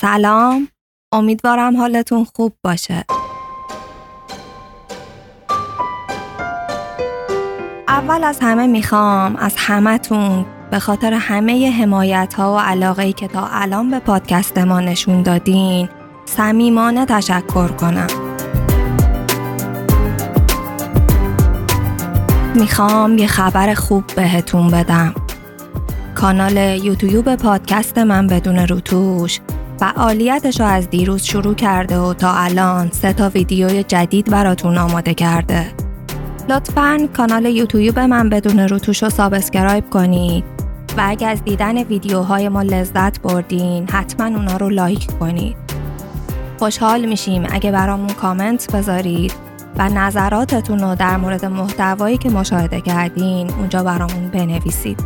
سلام. امیدوارم حالتون خوب باشه. اول از همه می‌خوام از همهتون به خاطر همه حمایت ها و علاقه ای که تا الان به پادکست ما نشون دادین صمیمانه تشکر کنم. می‌خوام یه خبر خوب بهتون بدم. کانال یوتیوب پادکست من بدون روتوش فعالیتش رو از دیروز شروع کرده و تا الان سه تا ویدیوی جدید براتون آماده کرده. لطفا کانال یوتیوب من بدون روتوش رو subscribe کنید و اگه از دیدن ویدیوهای ما لذت بردین حتما اونا رو لایک کنید. خوشحال میشیم اگه برامون کامنت بذارید و نظراتتون رو در مورد محتوایی که مشاهده کردین اونجا برامون بنویسید.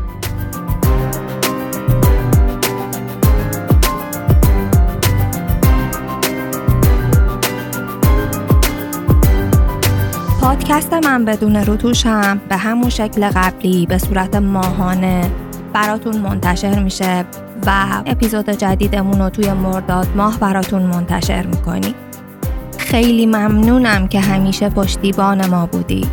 پادکست من بدون روتوشم به همون شکل قبلی به صورت ماهانه براتون منتشر میشه و اپیزود جدیدمون رو توی مرداد ماه براتون منتشر می‌کنی خیلی ممنونم که همیشه پشتیبان ما بودی.